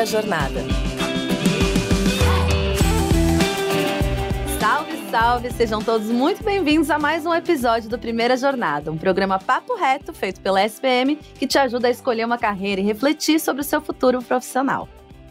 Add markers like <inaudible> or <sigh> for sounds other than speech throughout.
Primeira Jornada. Salve, salve! Sejam todos muito bem-vindos a mais um episódio do Primeira Jornada, um programa papo reto feito pela SPM que te ajuda a escolher uma carreira e refletir sobre o seu futuro profissional.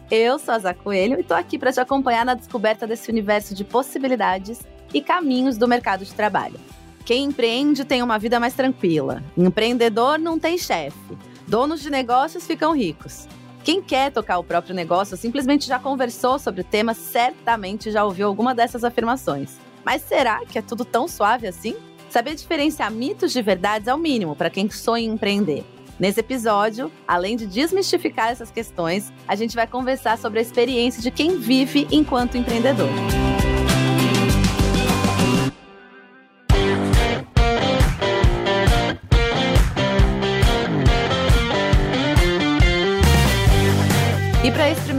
Eu sou a Zá Coelho e estou aqui para te acompanhar na descoberta desse universo de possibilidades e caminhos do mercado de trabalho. Quem empreende tem uma vida mais tranquila. Empreendedor não tem chefe. Donos de negócios ficam ricos. Quem quer tocar o próprio negócio simplesmente já conversou sobre o tema, certamente já ouviu alguma dessas afirmações. Mas será que é tudo tão suave assim? Saber diferenciar mitos de verdades é o mínimo para quem sonha em empreender. Nesse episódio, além de desmistificar essas questões, a gente vai conversar sobre a experiência de quem vive enquanto empreendedor.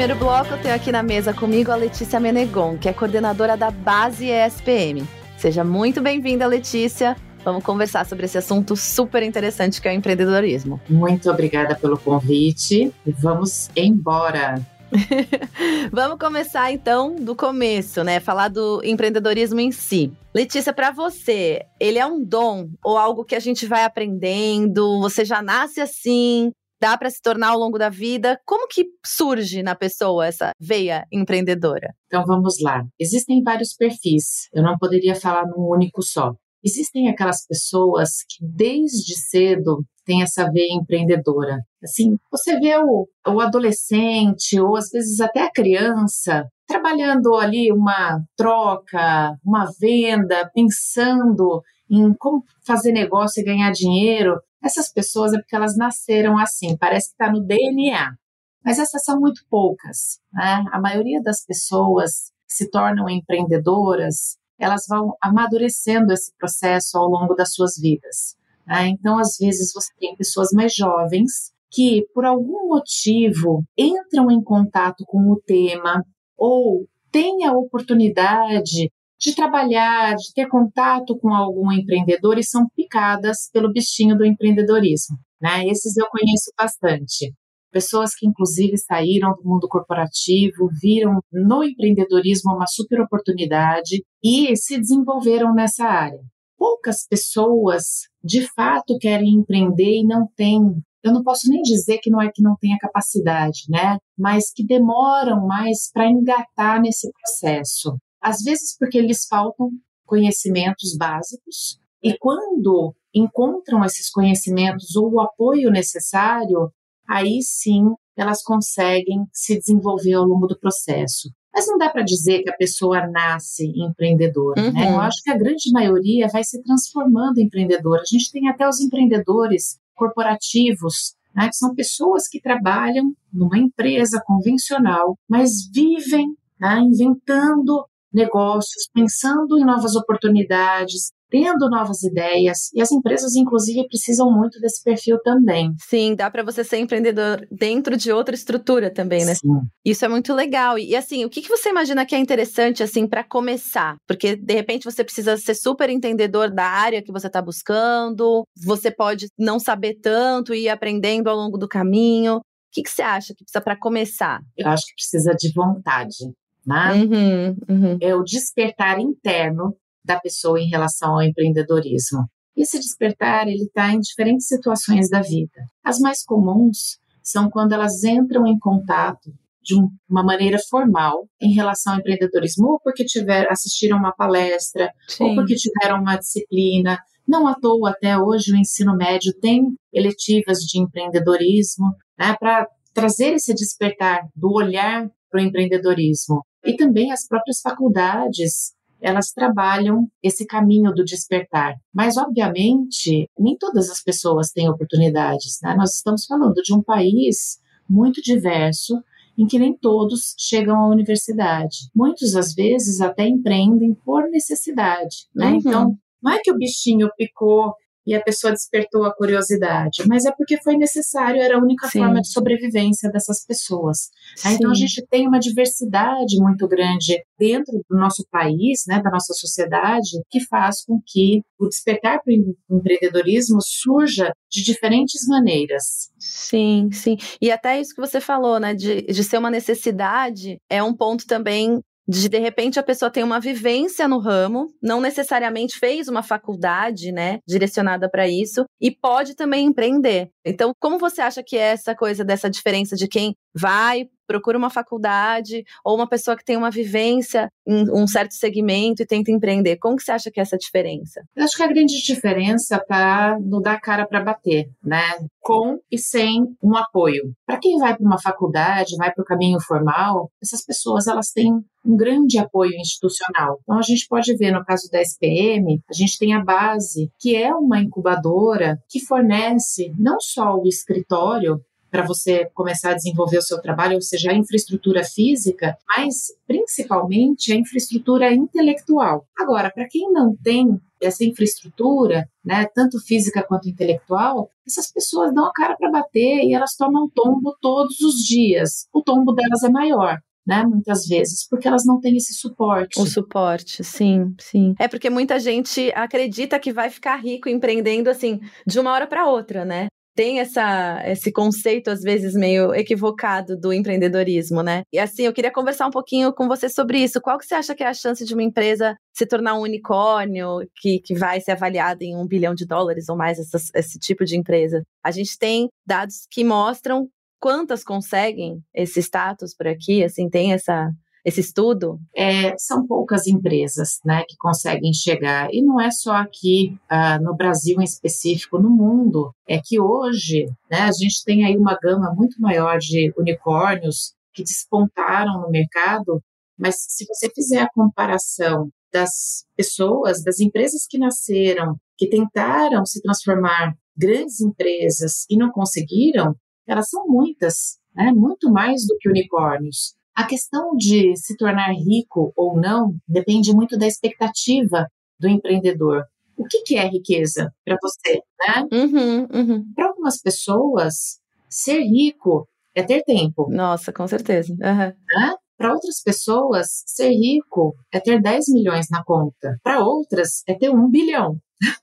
Primeiro bloco, eu tenho aqui na mesa comigo a Letícia Menegon, que é coordenadora da Base ESPM. Seja muito bem-vinda, Letícia. Vamos conversar sobre esse assunto super interessante que é o empreendedorismo. Muito obrigada pelo convite e vamos embora. <laughs> Vamos começar então do começo, né? Falar do empreendedorismo em si. Letícia, para você, ele é um dom ou algo que a gente vai aprendendo? Você já nasce assim? Dá para se tornar ao longo da vida? Como que surge na pessoa essa veia empreendedora? Então vamos lá. Existem vários perfis. Eu não poderia falar num único só. Existem aquelas pessoas que desde cedo têm essa veia empreendedora. Assim, você vê o, o adolescente ou às vezes até a criança trabalhando ali uma troca, uma venda, pensando em como fazer negócio e ganhar dinheiro. Essas pessoas é porque elas nasceram assim, parece que está no DNA. Mas essas são muito poucas. Né? A maioria das pessoas que se tornam empreendedoras, elas vão amadurecendo esse processo ao longo das suas vidas. Né? Então, às vezes, você tem pessoas mais jovens que, por algum motivo, entram em contato com o tema ou têm a oportunidade de trabalhar, de ter contato com algum empreendedor e são picadas pelo bichinho do empreendedorismo. Né? Esses eu conheço bastante. Pessoas que, inclusive, saíram do mundo corporativo, viram no empreendedorismo uma super oportunidade e se desenvolveram nessa área. Poucas pessoas, de fato, querem empreender e não têm eu não posso nem dizer que não é que não tenha capacidade, né? Mas que demoram mais para engatar nesse processo. Às vezes porque lhes faltam conhecimentos básicos, e quando encontram esses conhecimentos ou o apoio necessário, aí sim elas conseguem se desenvolver ao longo do processo. Mas não dá para dizer que a pessoa nasce empreendedora, uhum. né? Eu acho que a grande maioria vai se transformando em empreendedora. A gente tem até os empreendedores corporativos, né, que são pessoas que trabalham numa empresa convencional, mas vivem né, inventando negócios, pensando em novas oportunidades, tendo novas ideias. E as empresas, inclusive, precisam muito desse perfil também. Sim, dá para você ser empreendedor dentro de outra estrutura também, né? Sim. Isso é muito legal. E assim, o que, que você imagina que é interessante assim para começar? Porque de repente você precisa ser super entendedor da área que você está buscando. Você pode não saber tanto e ir aprendendo ao longo do caminho. O que, que você acha que precisa para começar? Eu acho que precisa de vontade né? Uhum, uhum. É o despertar interno da pessoa em relação ao empreendedorismo. Esse despertar ele está em diferentes situações da vida. As mais comuns são quando elas entram em contato de uma maneira formal em relação ao empreendedorismo, ou porque tiver, assistiram uma palestra, Sim. ou porque tiveram uma disciplina. Não à toa, até hoje, o ensino médio tem eletivas de empreendedorismo, né, para trazer esse despertar do olhar para o empreendedorismo. E também as próprias faculdades, elas trabalham esse caminho do despertar. Mas, obviamente, nem todas as pessoas têm oportunidades. Né? Nós estamos falando de um país muito diverso, em que nem todos chegam à universidade. Muitos, às vezes, até empreendem por necessidade. Né? Uhum. Então, não é que o bichinho picou e a pessoa despertou a curiosidade, mas é porque foi necessário, era a única Sim. forma de sobrevivência dessas pessoas. Sim. Então a gente tem uma diversidade muito grande dentro do nosso país, né, da nossa sociedade, que faz com que o despertar para o empreendedorismo surja de diferentes maneiras. Sim, sim. E até isso que você falou, né, de, de ser uma necessidade, é um ponto também de de repente a pessoa tem uma vivência no ramo, não necessariamente fez uma faculdade, né, direcionada para isso e pode também empreender. Então, como você acha que é essa coisa dessa diferença de quem vai procura uma faculdade ou uma pessoa que tem uma vivência em um certo segmento e tenta empreender? Como que você acha que é essa diferença? Eu acho que a grande diferença está no dar cara para bater, né? Com e sem um apoio. Para quem vai para uma faculdade, vai para o caminho formal, essas pessoas elas têm um grande apoio institucional. Então a gente pode ver no caso da SPM, a gente tem a base, que é uma incubadora que fornece não só o escritório para você começar a desenvolver o seu trabalho, ou seja, a infraestrutura física, mas principalmente a infraestrutura intelectual. Agora, para quem não tem essa infraestrutura, né, tanto física quanto intelectual, essas pessoas dão a cara para bater e elas tomam tombo todos os dias. O tombo delas é maior. Né, muitas vezes, porque elas não têm esse suporte. O suporte, sim, sim. É porque muita gente acredita que vai ficar rico empreendendo assim de uma hora para outra, né? Tem essa, esse conceito, às vezes, meio equivocado do empreendedorismo, né? E assim, eu queria conversar um pouquinho com você sobre isso. Qual que você acha que é a chance de uma empresa se tornar um unicórnio, que, que vai ser avaliada em um bilhão de dólares ou mais, essas, esse tipo de empresa? A gente tem dados que mostram quantas conseguem esse status por aqui, assim, tem essa esse estudo? É, são poucas empresas né, que conseguem chegar, e não é só aqui uh, no Brasil em específico, no mundo. É que hoje né, a gente tem aí uma gama muito maior de unicórnios que despontaram no mercado, mas se você fizer a comparação das pessoas, das empresas que nasceram, que tentaram se transformar grandes empresas e não conseguiram, elas são muitas, né? muito mais do que unicórnios. A questão de se tornar rico ou não depende muito da expectativa do empreendedor. O que, que é riqueza para você? Né? Uhum, uhum. Para algumas pessoas, ser rico é ter tempo. Nossa, com certeza. Uhum. Né? Para outras pessoas, ser rico é ter 10 milhões na conta. Para outras, é ter um bilhão. <laughs>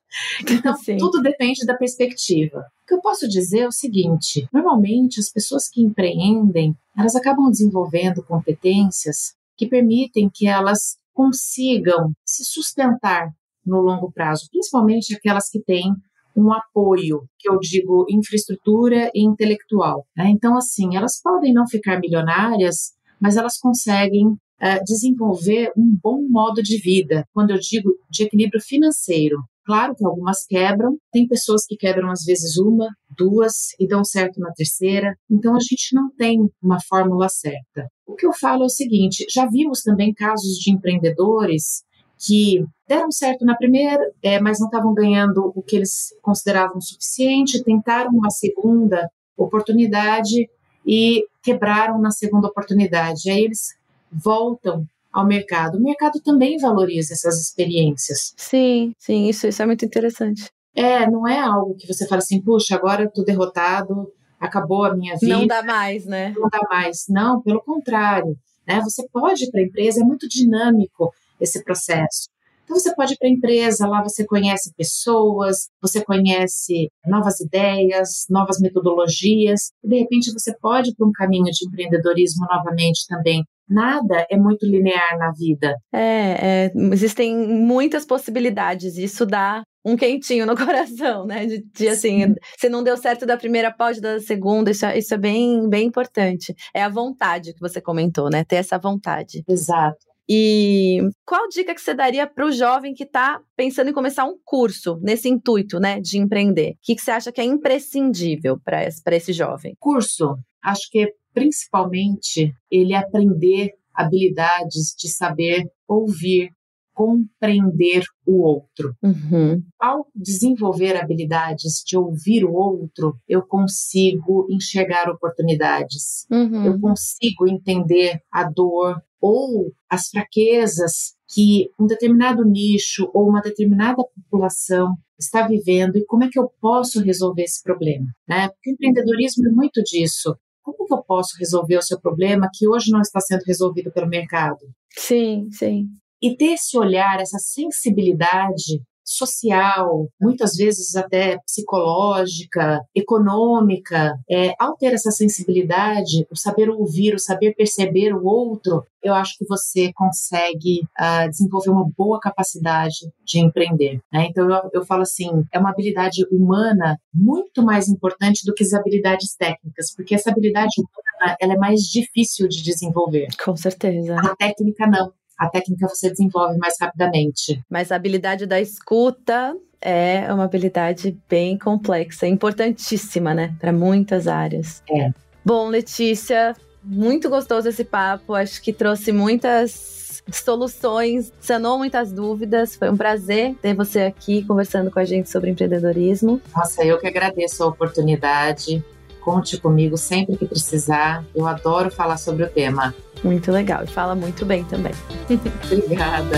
Então, Sim. tudo depende da perspectiva. O que eu posso dizer é o seguinte: normalmente, as pessoas que empreendem, elas acabam desenvolvendo competências que permitem que elas consigam se sustentar no longo prazo, principalmente aquelas que têm um apoio, que eu digo infraestrutura e intelectual. Né? Então, assim, elas podem não ficar milionárias, mas elas conseguem uh, desenvolver um bom modo de vida. Quando eu digo de equilíbrio financeiro, Claro que algumas quebram, tem pessoas que quebram às vezes uma, duas e dão certo na terceira, então a gente não tem uma fórmula certa. O que eu falo é o seguinte: já vimos também casos de empreendedores que deram certo na primeira, é, mas não estavam ganhando o que eles consideravam suficiente, tentaram uma segunda oportunidade e quebraram na segunda oportunidade. Aí eles voltam ao mercado. O mercado também valoriza essas experiências. Sim, sim, isso, isso é muito interessante. É, não é algo que você fala assim, puxa, agora eu tô derrotado, acabou a minha vida. Não dá mais, né? Não dá mais. Não, pelo contrário. Né? Você pode ir para a empresa, é muito dinâmico esse processo. Então você pode ir para a empresa, lá você conhece pessoas, você conhece novas ideias, novas metodologias, e de repente você pode ir para um caminho de empreendedorismo novamente também, nada é muito linear na vida. É, é, existem muitas possibilidades. Isso dá um quentinho no <laughs> coração, né? De, de assim, se não deu certo da primeira, pode dar da segunda. Isso, é, isso é bem, bem importante. É a vontade que você comentou, né? Ter essa vontade. Exato. E qual dica que você daria para o jovem que está pensando em começar um curso nesse intuito, né, de empreender? O que, que você acha que é imprescindível para esse jovem? Curso, acho que principalmente ele aprender habilidades de saber ouvir, compreender o outro. Uhum. Ao desenvolver habilidades de ouvir o outro, eu consigo enxergar oportunidades, uhum. eu consigo entender a dor ou as fraquezas que um determinado nicho ou uma determinada população está vivendo e como é que eu posso resolver esse problema, né? Porque o empreendedorismo é muito disso. Como que eu posso resolver o seu problema que hoje não está sendo resolvido pelo mercado? Sim, sim. E ter esse olhar, essa sensibilidade social, muitas vezes até psicológica, econômica, é, ao ter essa sensibilidade, o saber ouvir, o saber perceber o outro, eu acho que você consegue uh, desenvolver uma boa capacidade de empreender. Né? Então, eu, eu falo assim, é uma habilidade humana muito mais importante do que as habilidades técnicas, porque essa habilidade humana ela é mais difícil de desenvolver. Com certeza. A técnica não a técnica você desenvolve mais rapidamente. Mas a habilidade da escuta é uma habilidade bem complexa, importantíssima, né, para muitas áreas. É. Bom, Letícia, muito gostoso esse papo, acho que trouxe muitas soluções, sanou muitas dúvidas. Foi um prazer ter você aqui conversando com a gente sobre empreendedorismo. Nossa, eu que agradeço a oportunidade. Conte comigo sempre que precisar. Eu adoro falar sobre o tema. Muito legal. E fala muito bem também. <laughs> Obrigada.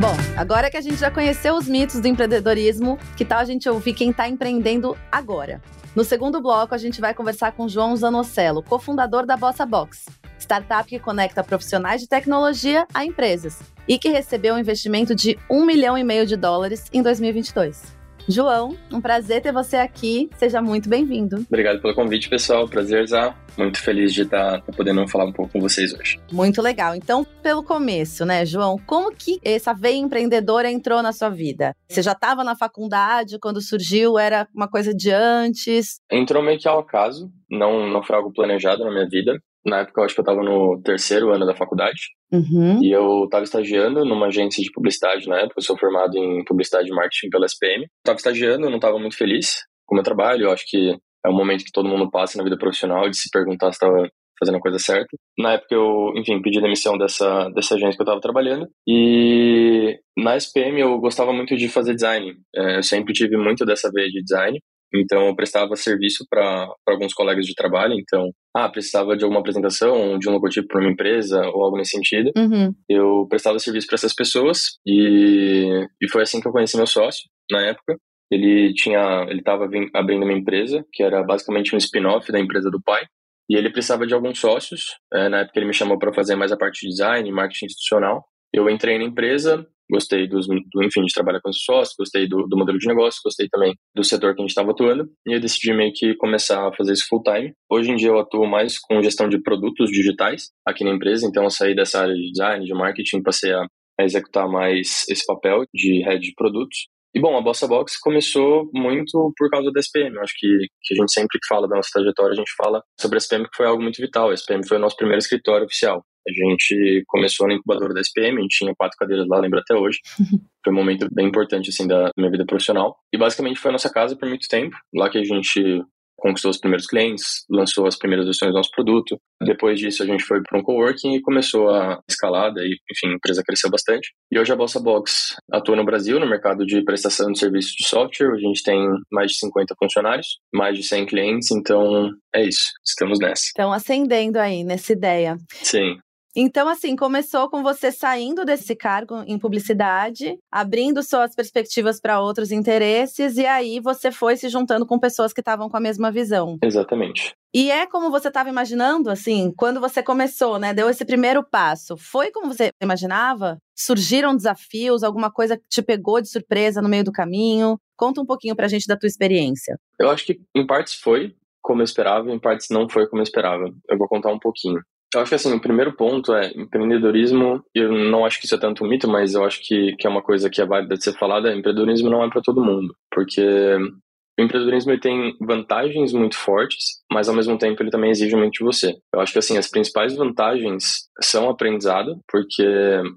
Bom, agora que a gente já conheceu os mitos do empreendedorismo, que tal a gente ouvir quem está empreendendo agora? No segundo bloco, a gente vai conversar com João Zanocelo, cofundador da Bossa Box, startup que conecta profissionais de tecnologia a empresas e que recebeu um investimento de um milhão e meio de dólares em 2022. João, um prazer ter você aqui. Seja muito bem-vindo. Obrigado pelo convite, pessoal. Prazer, Zá. Muito feliz de estar podendo falar um pouco com vocês hoje. Muito legal. Então, pelo começo, né, João? Como que essa veia empreendedora entrou na sua vida? Você já estava na faculdade quando surgiu? Era uma coisa de antes? Entrou meio que ao acaso. Não, não foi algo planejado na minha vida. Na época, eu acho que eu estava no terceiro ano da faculdade. Uhum. E eu estava estagiando numa agência de publicidade na época. Eu sou formado em publicidade e marketing pela SPM. Estava estagiando, não estava muito feliz com o meu trabalho. Eu acho que é um momento que todo mundo passa na vida profissional de se perguntar se estava fazendo a coisa certa. Na época eu, enfim, pedi demissão dessa, dessa agência que eu estava trabalhando e na SPM eu gostava muito de fazer design. É, eu sempre tive muito dessa veia de design então, eu prestava serviço para alguns colegas de trabalho. Então, ah, precisava de alguma apresentação, de um logotipo para uma empresa ou algo nesse sentido. Uhum. Eu prestava serviço para essas pessoas e, e foi assim que eu conheci meu sócio na época. Ele tinha, ele estava abrindo uma empresa que era basicamente um spin-off da empresa do pai. E ele precisava de alguns sócios. É, na época ele me chamou para fazer mais a parte de design, marketing institucional. Eu entrei na empresa, gostei dos, do, enfim, de trabalhar com os sócios, gostei do, do modelo de negócio, gostei também do setor que a gente estava atuando, e eu decidi meio que começar a fazer isso full time. Hoje em dia eu atuo mais com gestão de produtos digitais aqui na empresa, então eu saí dessa área de design, de marketing, passei a, a executar mais esse papel de head de produtos. E bom, a Bossa Box começou muito por causa da SPM. Eu acho que, que a gente sempre que fala da nossa trajetória, a gente fala sobre a SPM, que foi algo muito vital. A SPM foi o nosso primeiro escritório oficial. A gente começou na incubadora da SPM, a gente tinha quatro cadeiras lá, lembro até hoje. <laughs> Foi um momento bem importante, assim, da minha vida profissional. E basicamente foi a nossa casa por muito tempo. Lá que a gente conquistou os primeiros clientes, lançou as primeiras versões do nosso produto. Depois disso, a gente foi para um coworking e começou a escalada e, enfim, a empresa cresceu bastante. E hoje a Bossa Box atua no Brasil, no mercado de prestação de serviços de software. A gente tem mais de 50 funcionários, mais de 100 clientes, então é isso, estamos nessa. Estão ascendendo aí nessa ideia. Sim. Então, assim, começou com você saindo desse cargo em publicidade, abrindo suas perspectivas para outros interesses, e aí você foi se juntando com pessoas que estavam com a mesma visão. Exatamente. E é como você estava imaginando, assim, quando você começou, né? Deu esse primeiro passo. Foi como você imaginava? Surgiram desafios, alguma coisa que te pegou de surpresa no meio do caminho? Conta um pouquinho pra gente da tua experiência. Eu acho que em partes foi como eu esperava, em partes não foi como eu esperava. Eu vou contar um pouquinho. Eu acho que assim, o primeiro ponto é empreendedorismo. Eu não acho que isso é tanto um mito, mas eu acho que, que é uma coisa que é válida de ser falada. Empreendedorismo não é para todo mundo, porque o empreendedorismo tem vantagens muito fortes, mas ao mesmo tempo ele também exige muito de você. Eu acho que assim, as principais vantagens são aprendizado, porque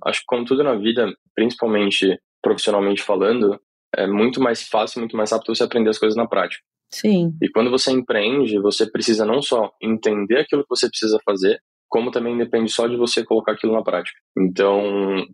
acho que como tudo na vida, principalmente profissionalmente falando, é muito mais fácil, muito mais rápido você aprender as coisas na prática. Sim. E quando você empreende, você precisa não só entender aquilo que você precisa fazer, como também depende só de você colocar aquilo na prática. Então,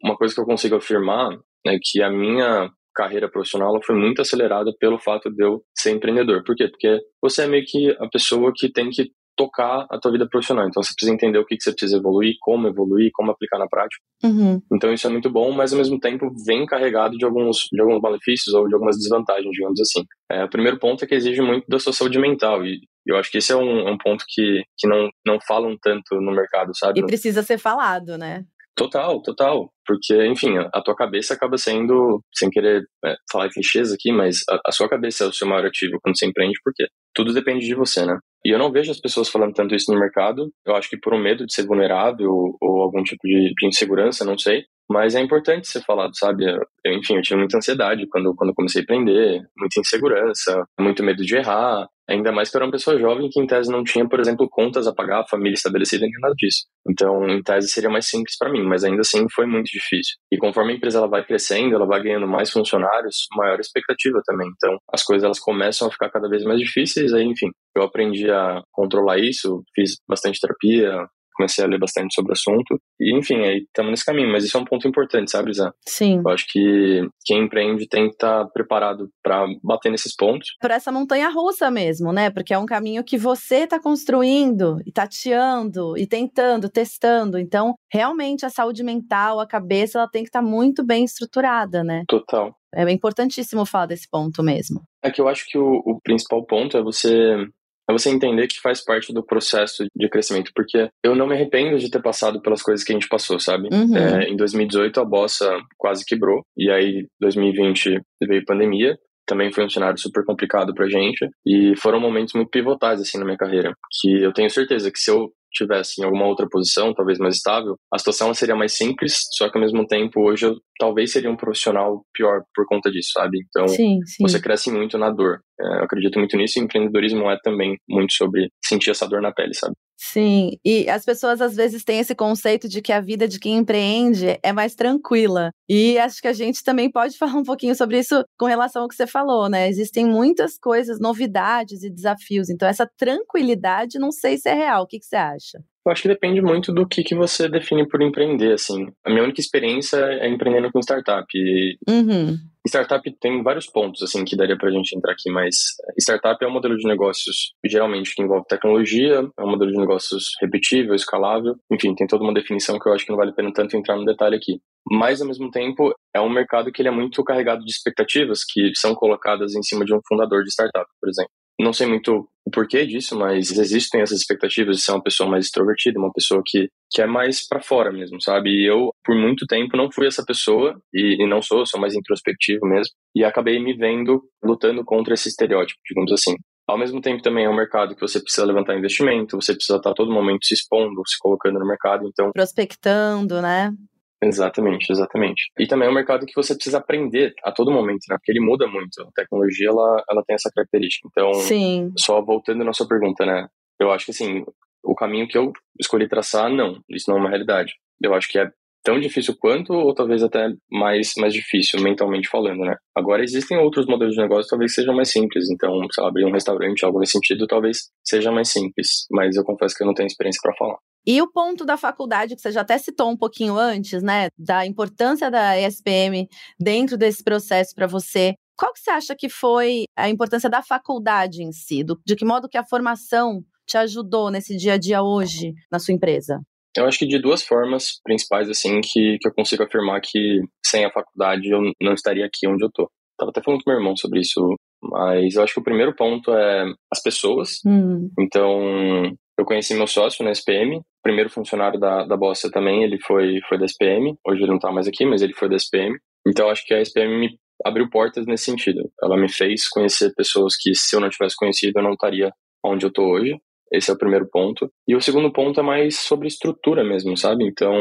uma coisa que eu consigo afirmar é que a minha carreira profissional foi muito acelerada pelo fato de eu ser empreendedor. Por quê? Porque você é meio que a pessoa que tem que tocar a tua vida profissional. Então você precisa entender o que, que você precisa evoluir, como evoluir, como aplicar na prática. Uhum. Então isso é muito bom, mas ao mesmo tempo vem carregado de alguns, de alguns malefícios ou de algumas desvantagens, digamos assim. É, o primeiro ponto é que exige muito da sua saúde mental e eu acho que esse é um, um ponto que, que não, não falam tanto no mercado, sabe? E precisa ser falado, né? Total, total. Porque, enfim, a tua cabeça acaba sendo, sem querer é, falar clichês aqui, mas a, a, sua cabeça é o seu maior ativo quando você empreende, porque tudo depende de você, né? E eu não vejo as pessoas falando tanto isso no mercado. Eu acho que por um medo de ser vulnerável ou, ou algum tipo de, de, insegurança, não sei. Mas é importante ser falado, sabe? Eu, enfim, eu tive muita ansiedade quando, quando comecei a empreender, muita insegurança, muito medo de errar. Ainda mais que eu era uma pessoa jovem que, em tese, não tinha, por exemplo, contas a pagar, família estabelecida, nem nada disso. Então, em tese, seria mais simples para mim, mas ainda assim foi muito difícil. E conforme a empresa ela vai crescendo, ela vai ganhando mais funcionários, maior expectativa também. Então, as coisas elas começam a ficar cada vez mais difíceis. Aí, enfim, eu aprendi a controlar isso, fiz bastante terapia, comecei a ler bastante sobre o assunto. E, enfim, aí estamos nesse caminho. Mas isso é um ponto importante, sabe, Zé? Sim. Eu acho que quem empreende tem que estar tá preparado para bater nesses pontos. Por essa montanha russa mesmo, né? Porque é um caminho que você está construindo e tateando e tentando, testando. Então, realmente, a saúde mental, a cabeça, ela tem que estar tá muito bem estruturada, né? Total. É importantíssimo falar desse ponto mesmo. É que eu acho que o, o principal ponto é você é você entender que faz parte do processo de crescimento, porque eu não me arrependo de ter passado pelas coisas que a gente passou, sabe? Uhum. É, em 2018 a Bossa quase quebrou, e aí 2020 veio pandemia, também foi um cenário super complicado pra gente, e foram momentos muito pivotais, assim, na minha carreira, que eu tenho certeza que se eu tivesse em alguma outra posição, talvez mais estável, a situação seria mais simples, só que ao mesmo tempo hoje eu talvez seria um profissional pior por conta disso, sabe? Então, sim, sim. você cresce muito na dor. É, eu acredito muito nisso e empreendedorismo é também muito sobre sentir essa dor na pele, sabe? Sim, e as pessoas às vezes têm esse conceito de que a vida de quem empreende é mais tranquila. E acho que a gente também pode <laughs> falar um pouquinho sobre isso com relação ao que você falou, né? Existem muitas coisas, novidades e desafios. Então, essa tranquilidade, não sei se é real. O que, que você acha? Eu acho que depende muito do que, que você define por empreender, assim. A minha única experiência é empreendendo com startup. E uhum. startup tem vários pontos, assim, que daria pra gente entrar aqui, mas startup é um modelo de negócios, geralmente, que envolve tecnologia, é um modelo de negócios repetível, escalável. Enfim, tem toda uma definição que eu acho que não vale a pena tanto entrar no detalhe aqui. Mas, ao mesmo tempo, é um mercado que ele é muito carregado de expectativas que são colocadas em cima de um fundador de startup, por exemplo. Não sei muito o porquê disso, mas existem essas expectativas de ser uma pessoa mais extrovertida, uma pessoa que, que é mais para fora mesmo, sabe? E eu, por muito tempo, não fui essa pessoa, e, e não sou, sou mais introspectivo mesmo, e acabei me vendo lutando contra esse estereótipo, digamos assim. Ao mesmo tempo, também é um mercado que você precisa levantar investimento, você precisa estar todo momento se expondo, se colocando no mercado, então... Prospectando, né? Exatamente, exatamente. E também é um mercado que você precisa aprender a todo momento, né? Porque ele muda muito. A tecnologia, ela, ela tem essa característica. Então, Sim. só voltando na sua pergunta, né? Eu acho que, assim, o caminho que eu escolhi traçar, não. Isso não é uma realidade. Eu acho que é tão difícil quanto, ou talvez até mais, mais difícil, mentalmente falando, né? Agora, existem outros modelos de negócio que talvez sejam mais simples. Então, sei lá, abrir um restaurante, algo nesse sentido, talvez seja mais simples. Mas eu confesso que eu não tenho experiência para falar. E o ponto da faculdade, que você já até citou um pouquinho antes, né, da importância da ESPM dentro desse processo para você. Qual que você acha que foi a importância da faculdade em si? Do, de que modo que a formação te ajudou nesse dia a dia hoje na sua empresa? Eu acho que de duas formas principais, assim, que, que eu consigo afirmar que sem a faculdade eu não estaria aqui onde eu tô. Tava até falando com meu irmão sobre isso, mas eu acho que o primeiro ponto é as pessoas. Hum. Então, eu conheci meu sócio na SPM, primeiro funcionário da, da Bossa também, ele foi, foi da SPM, hoje ele não tá mais aqui, mas ele foi da SPM. Então acho que a SPM me abriu portas nesse sentido. Ela me fez conhecer pessoas que se eu não tivesse conhecido eu não estaria onde eu tô hoje. Esse é o primeiro ponto. E o segundo ponto é mais sobre estrutura mesmo, sabe? Então,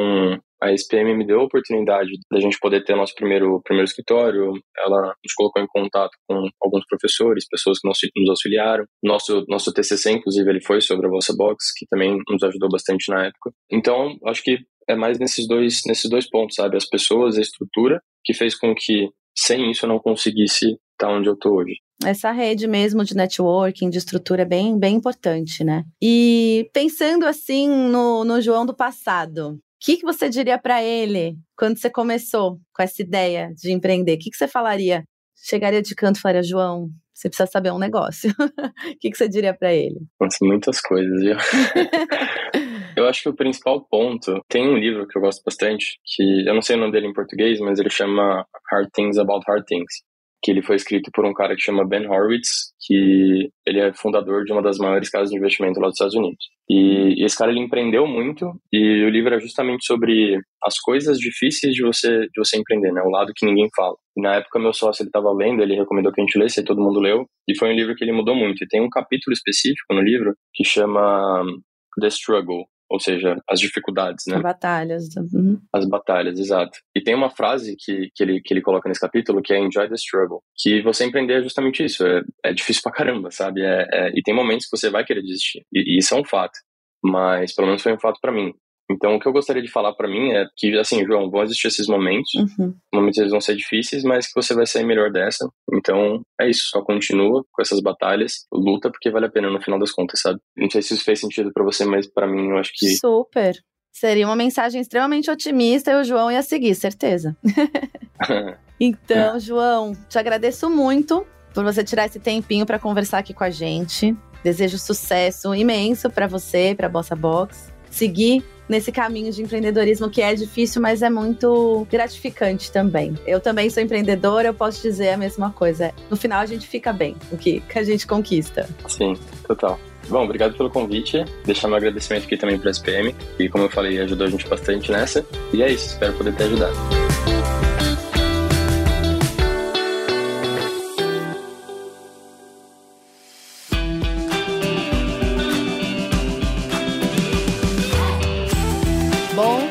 a SPM me deu a oportunidade da gente poder ter nosso primeiro, primeiro escritório. Ela nos colocou em contato com alguns professores, pessoas que nos, nos auxiliaram. Nosso, nosso TCC, inclusive, ele foi sobre a Vossa Box, que também nos ajudou bastante na época. Então, acho que é mais nesses dois, nesses dois pontos, sabe? As pessoas, a estrutura, que fez com que sem isso eu não conseguisse estar onde eu estou hoje. Essa rede mesmo de networking, de estrutura é bem, bem importante, né? E pensando assim no, no João do passado, que, que você diria para ele quando você começou com essa ideia de empreender? O que, que você falaria chegaria de canto e falaria, João, você precisa saber um negócio. O <laughs> que, que você diria para ele? Nossa, muitas coisas, viu? <laughs> eu acho que o principal ponto, tem um livro que eu gosto bastante, que eu não sei o nome dele em português, mas ele chama Hard Things About Hard Things que ele foi escrito por um cara que chama Ben Horowitz, que ele é fundador de uma das maiores casas de investimento lá dos Estados Unidos. E, esse cara ele empreendeu muito e o livro é justamente sobre as coisas difíceis de você de você empreender, né? O lado que ninguém fala. E na época meu sócio ele estava lendo, ele recomendou que a gente lesse, e todo mundo leu, e foi um livro que ele mudou muito. E tem um capítulo específico no livro que chama The Struggle, ou seja, as dificuldades, né? As batalhas. Uhum. As batalhas, exato. E tem uma frase que, que, ele, que ele coloca nesse capítulo que é Enjoy the Struggle, que você empreender é justamente isso, é, é difícil pra caramba, sabe? É, é, e tem momentos que você vai querer desistir, e, e isso é um fato, mas pelo menos foi um fato para mim. Então, o que eu gostaria de falar para mim é que, assim, João, vão existir esses momentos, uhum. momentos eles vão ser difíceis, mas que você vai sair melhor dessa. Então, é isso, só continua com essas batalhas, luta, porque vale a pena no final das contas, sabe? Não sei se isso fez sentido para você, mas para mim, eu acho que. Super. Seria uma mensagem extremamente otimista e o João ia seguir, certeza. <laughs> então, João, te agradeço muito por você tirar esse tempinho para conversar aqui com a gente. Desejo sucesso imenso para você, para Bossa Box. Seguir nesse caminho de empreendedorismo que é difícil, mas é muito gratificante também. Eu também sou empreendedora, eu posso dizer a mesma coisa. No final a gente fica bem, o que, que a gente conquista. Sim, total. Bom, obrigado pelo convite. Deixar meu agradecimento aqui também para a SPM, que, como eu falei, ajudou a gente bastante nessa. E é isso, espero poder ter ajudado.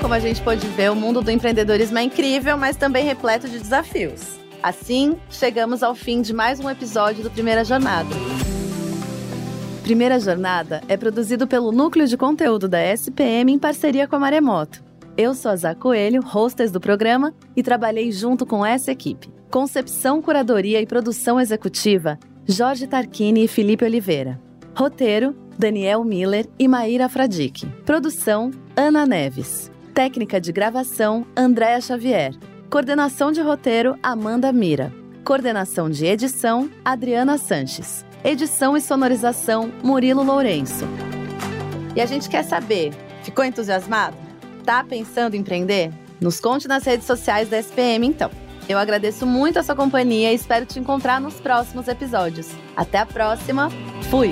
Como a gente pode ver, o mundo do empreendedorismo é incrível, mas também repleto de desafios. Assim, chegamos ao fim de mais um episódio do Primeira Jornada. Primeira Jornada é produzido pelo Núcleo de Conteúdo da SPM em parceria com a Maremoto. Eu sou a Zá Coelho, hostess do programa, e trabalhei junto com essa equipe. Concepção, curadoria e produção executiva, Jorge Tarquini e Felipe Oliveira. Roteiro, Daniel Miller e Maíra Fradique. Produção, Ana Neves. Técnica de gravação, Andréa Xavier. Coordenação de roteiro, Amanda Mira. Coordenação de edição, Adriana Sanches. Edição e sonorização, Murilo Lourenço. E a gente quer saber, ficou entusiasmado? Tá pensando em empreender? Nos conte nas redes sociais da SPM, então. Eu agradeço muito a sua companhia e espero te encontrar nos próximos episódios. Até a próxima. Fui!